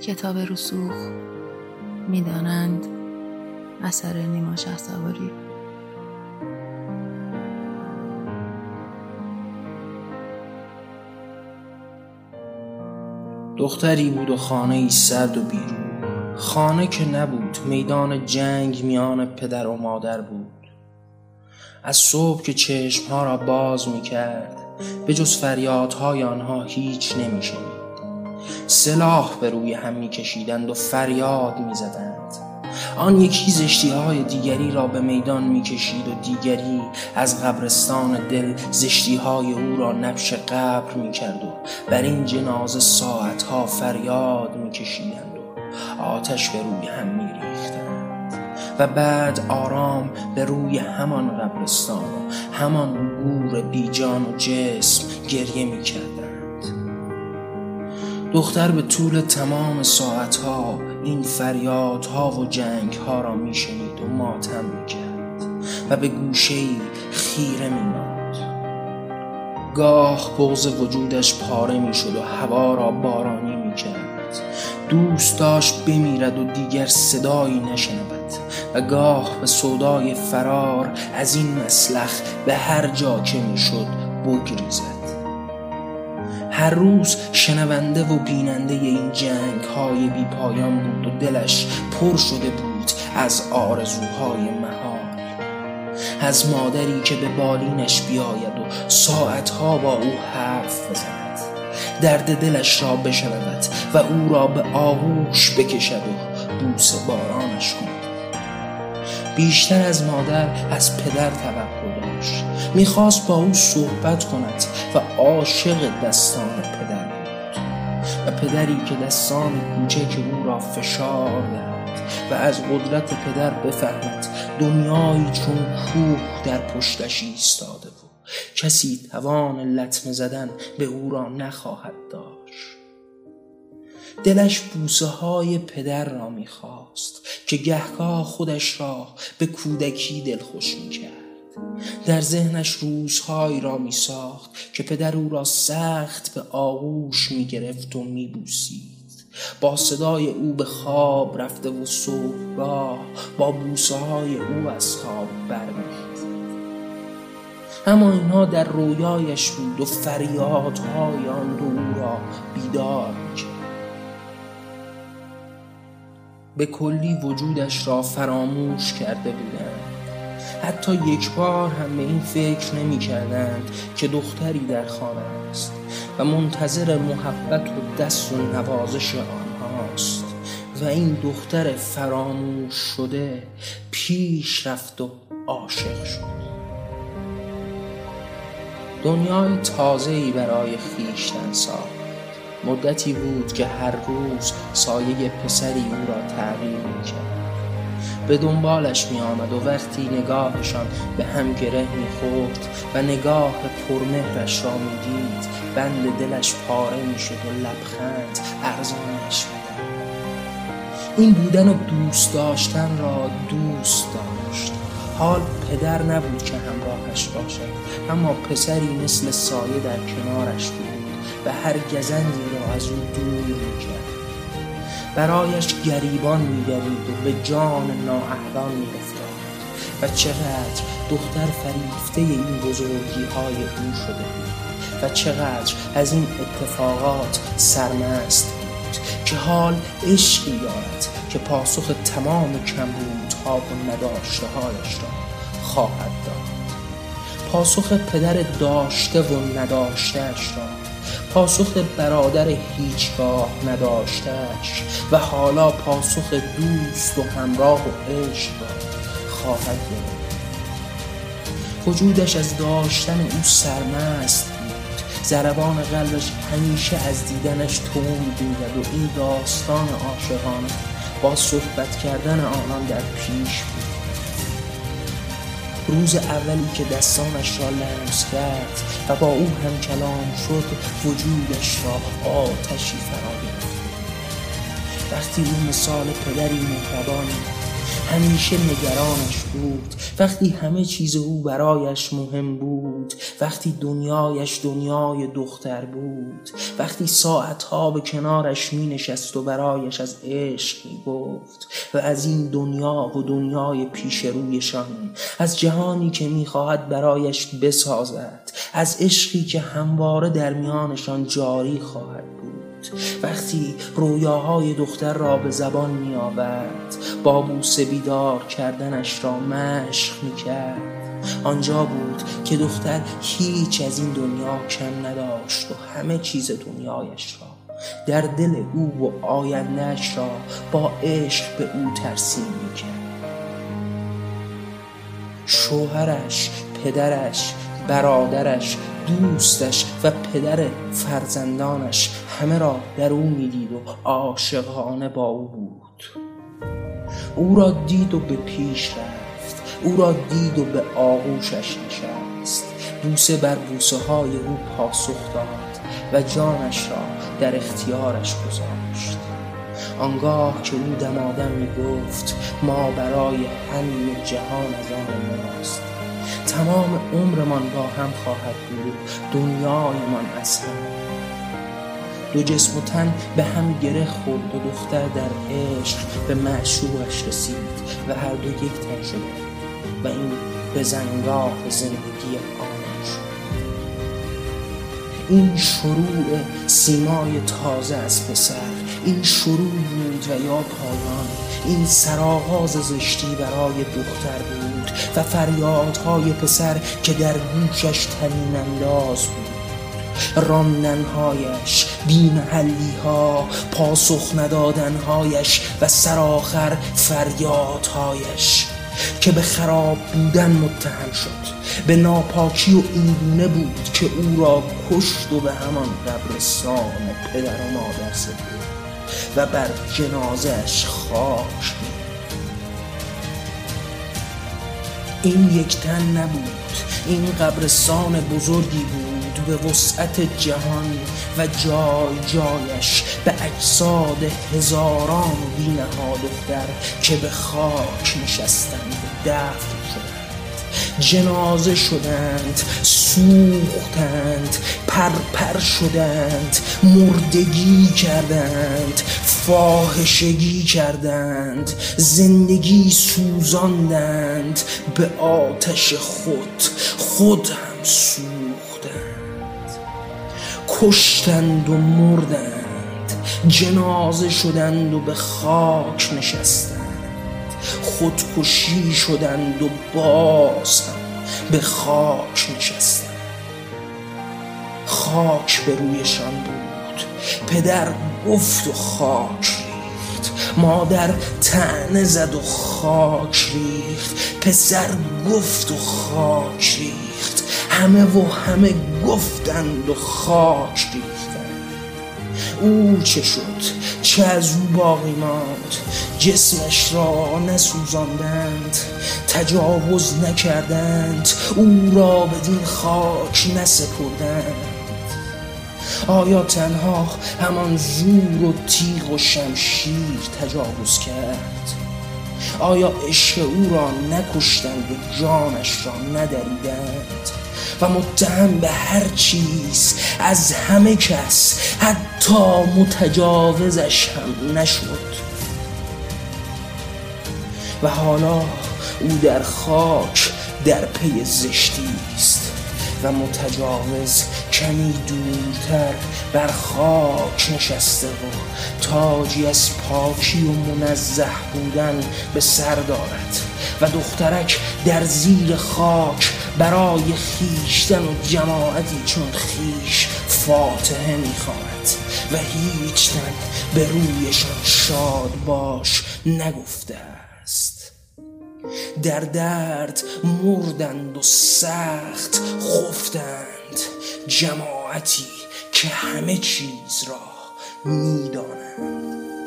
کتاب رسوخ می‌دانند اثر نیما شهسواری. دختری بود و خانه ای سرد و بیرون. خانه که نبود میدان جنگ میان پدر و مادر بود. از صبح که چشمها را باز می کرد به جز فریادهای آنها هیچ نمی شنید سلاح به روی هم می کشیدند و فریاد می زدند آن یکی زشتی های دیگری را به میدان می کشید و دیگری از قبرستان دل زشتی های او را نبش قبر می کرد و بر این جنازه ساعتها فریاد می کشیدند و آتش به روی هم می ریختند و بعد آرام به روی همان قبرستان و همان گور بیجان و جسم گریه می کردند دختر به طول تمام ساعتها این فریادها و جنگها را میشنید و ماتم می‌کرد و به گوشه خیره میماند. گاه بغز وجودش پاره می‌شد و هوا را بارانی می‌کرد. دوست داشت بمیرد و دیگر صدایی نشنود و گاه به صدای فرار از این مسلخ به هر جا که می‌شد بگریزد. هر روز شنونده و بیننده این جنگ های بی پایان بود و دلش پر شده بود از آرزوهای محال از مادری که به بالینش بیاید و ساعتها با او حرف بزند. درد دلش را بشنود و او را به آغوش بکشد و بوس بارانش کند. بیشتر از مادر از پدر توقع داشت می‌خواست با او صحبت کند و عاشق دستان پدر بود. و پدری که دستان کوچک او را فشار دهد و از قدرت پدر بفهمد دنیایی چون کوه در پشتش ایستاده و کسی توان لطمه زدن به او را نخواهد داشت. دلش بوسه های پدر را می‌خواست که گهگاه خودش را به کودکی دلخوش می‌کرد. در ذهنش روزهایی را می ساخت که پدر او را سخت به آغوش می گرفت و می بوسید با صدای او به خواب رفته و صبحگاه با بوسه های او از خواب برمیخیزد اما اینها در رویایش بود و فریادهای آن دو او را بیدار می‌کرد. به کلی وجودش را فراموش کرده بودند. حتی یک بار هم به این فکر نمی کردند که دختری در خانه است و منتظر محبت و دست و نوازش آنهاست. و این دختر فراموش شده پیش رفت و عاشق شد. دنیای تازه‌ای برای خیشتن ساخت. مدتی بود که هر روز سایه پسری او را تغییر می‌کرد. به دنبالش می آمد و وقتی نگاهشان به هم گره می خورد و نگاه پرمهرش را می دید بند دلش پاره می شد و لبخند ارزانش می این بودن و دوست داشتن را دوست داشت. حال پدر نبود که همراهش باشد اما پسری مثل سایه در کنارش بود و هر گزندی را از او دور می‌کرد. برایش گریبان میگرید و به جان نااهلان میافتاد. و چقدر دختر فریفته این بزرگی های او شده بود و چقدر از این اتفاقات سرمست بود که حال عشقی دارد که پاسخ تمام کمبودها و نداشته هایش را خواهد داد. پاسخ پدر داشته و نداشتهش را پاسخ برادر هیچگاه نداشتش و حالا پاسخ دوست و همراه و عشق را خواهد گرفت. وجودش از داشتن او سرمست بود. زربان قلبش همیشه از دیدنش تون بود و این داستان عاشقانه با صحبت کردن آنان در پیش بود. روز اولی که دستانش را لمس کرد و با او هم کلام شد وجودش را آتشی فرا وقتی او مثال پدری مهربان همیشه نگرانش بود. وقتی همه چیز او برایش مهم بود. وقتی دنیایش دنیای دختر بود. وقتی ساعتها به کنارش می نشست و برایش از عشق می گفت و از این دنیا و دنیای پیش رویشان از جهانی که می خواهد برایش بسازد از عشقی که همواره در میانشان جاری خواهد بود. وقتی رویاهای دختر را به زبان می آورد با بوسه بیدار کردنش را مشق می کرد آنجا بود که دختر هیچ از این دنیا کم نداشت و همه چیز دنیایش را در دل او و آیندهش را با عشق به او ترسیم می کرد شوهرش پدرش برادرش دوستش و پدر فرزندانش همه را در او می‌دید و عاشقانه با او بود. او را دید و به پیش رفت. او را دید و به آغوشش نشست. بوسه بر بوسه های او پاسخ داد و جانش را در اختیارش گذاشت. آنگاه که او دمادم می گفت ما برای همین جهان از آن ماست. تمام عمرمان با هم خواهد بود. دنیایمان از هم دو جسم و تن به هم گره خورد و دختر در عشق به معشوقش رسید و هر دو یک تن شد و این به زنگاه زندگی آن شد. این شروع سیمای تازه از پسر این شروع بود و یا پایان این سرآغاز زشتی برای دختر بود. و فریادهای پسر که در گوشش تنین انداز بود. راندنهایش بیمحلی ها پاسخ ندادنهایش و سرآخر فریادهایش که به خراب بودن متهم شد. به ناپاکی و اینگونه بود که او را کشت و به همان قبرستان پدر و مادر سپرد و بر جنازش خاک این یک تن نبود. این قبرستان بزرگی بود به وسعت جهان و جای جایش به اجساد هزاران بینه ها دختر که به خاک نشستند دفن شدند. جنازه شدند سوختند پرپر شدند مردگی کردند فاحشگی کردند زندگی سوزاندند به آتش خود خود هم سوختند. کشتند و مردند جنازه شدند و به خاک نشستند. خودکشی شدند و باز هم به خاک نشستند. خاک به رویشان بود. پدر گفت و خاک ریخت. مادر تنه زد و خاک ریخت. پسر گفت و خاک ریخت. همه و همه گفتند و خاک ریختند. او چه شد؟ چه از او باقی ماند؟ جسمش را نسوزاندند تجاوز نکردند او را بدین خاک نسپردند. آیا تنها همان زور و تیغ و شمشیر تجاوز کرد؟ آیا عشق او را نکشتند و جانش را ندریدند؟ و متهم به هر چیز از همه کس حتی متجاوزش هم نشد. و حالا او در خاک در پی زشتی است و متجاوز کمی دورتر بر خاک نشسته و تاجی از پاکی و منزه بودن به سر دارد و دخترک در زیر خاک برای خیشتن و جماعتی چون خیش فاتحه می‌خواند و هیچ تن به رویشان شاد باش نگفته در درد مردند و سخت خفتند جماعتی که همه چیز را می‌دانند.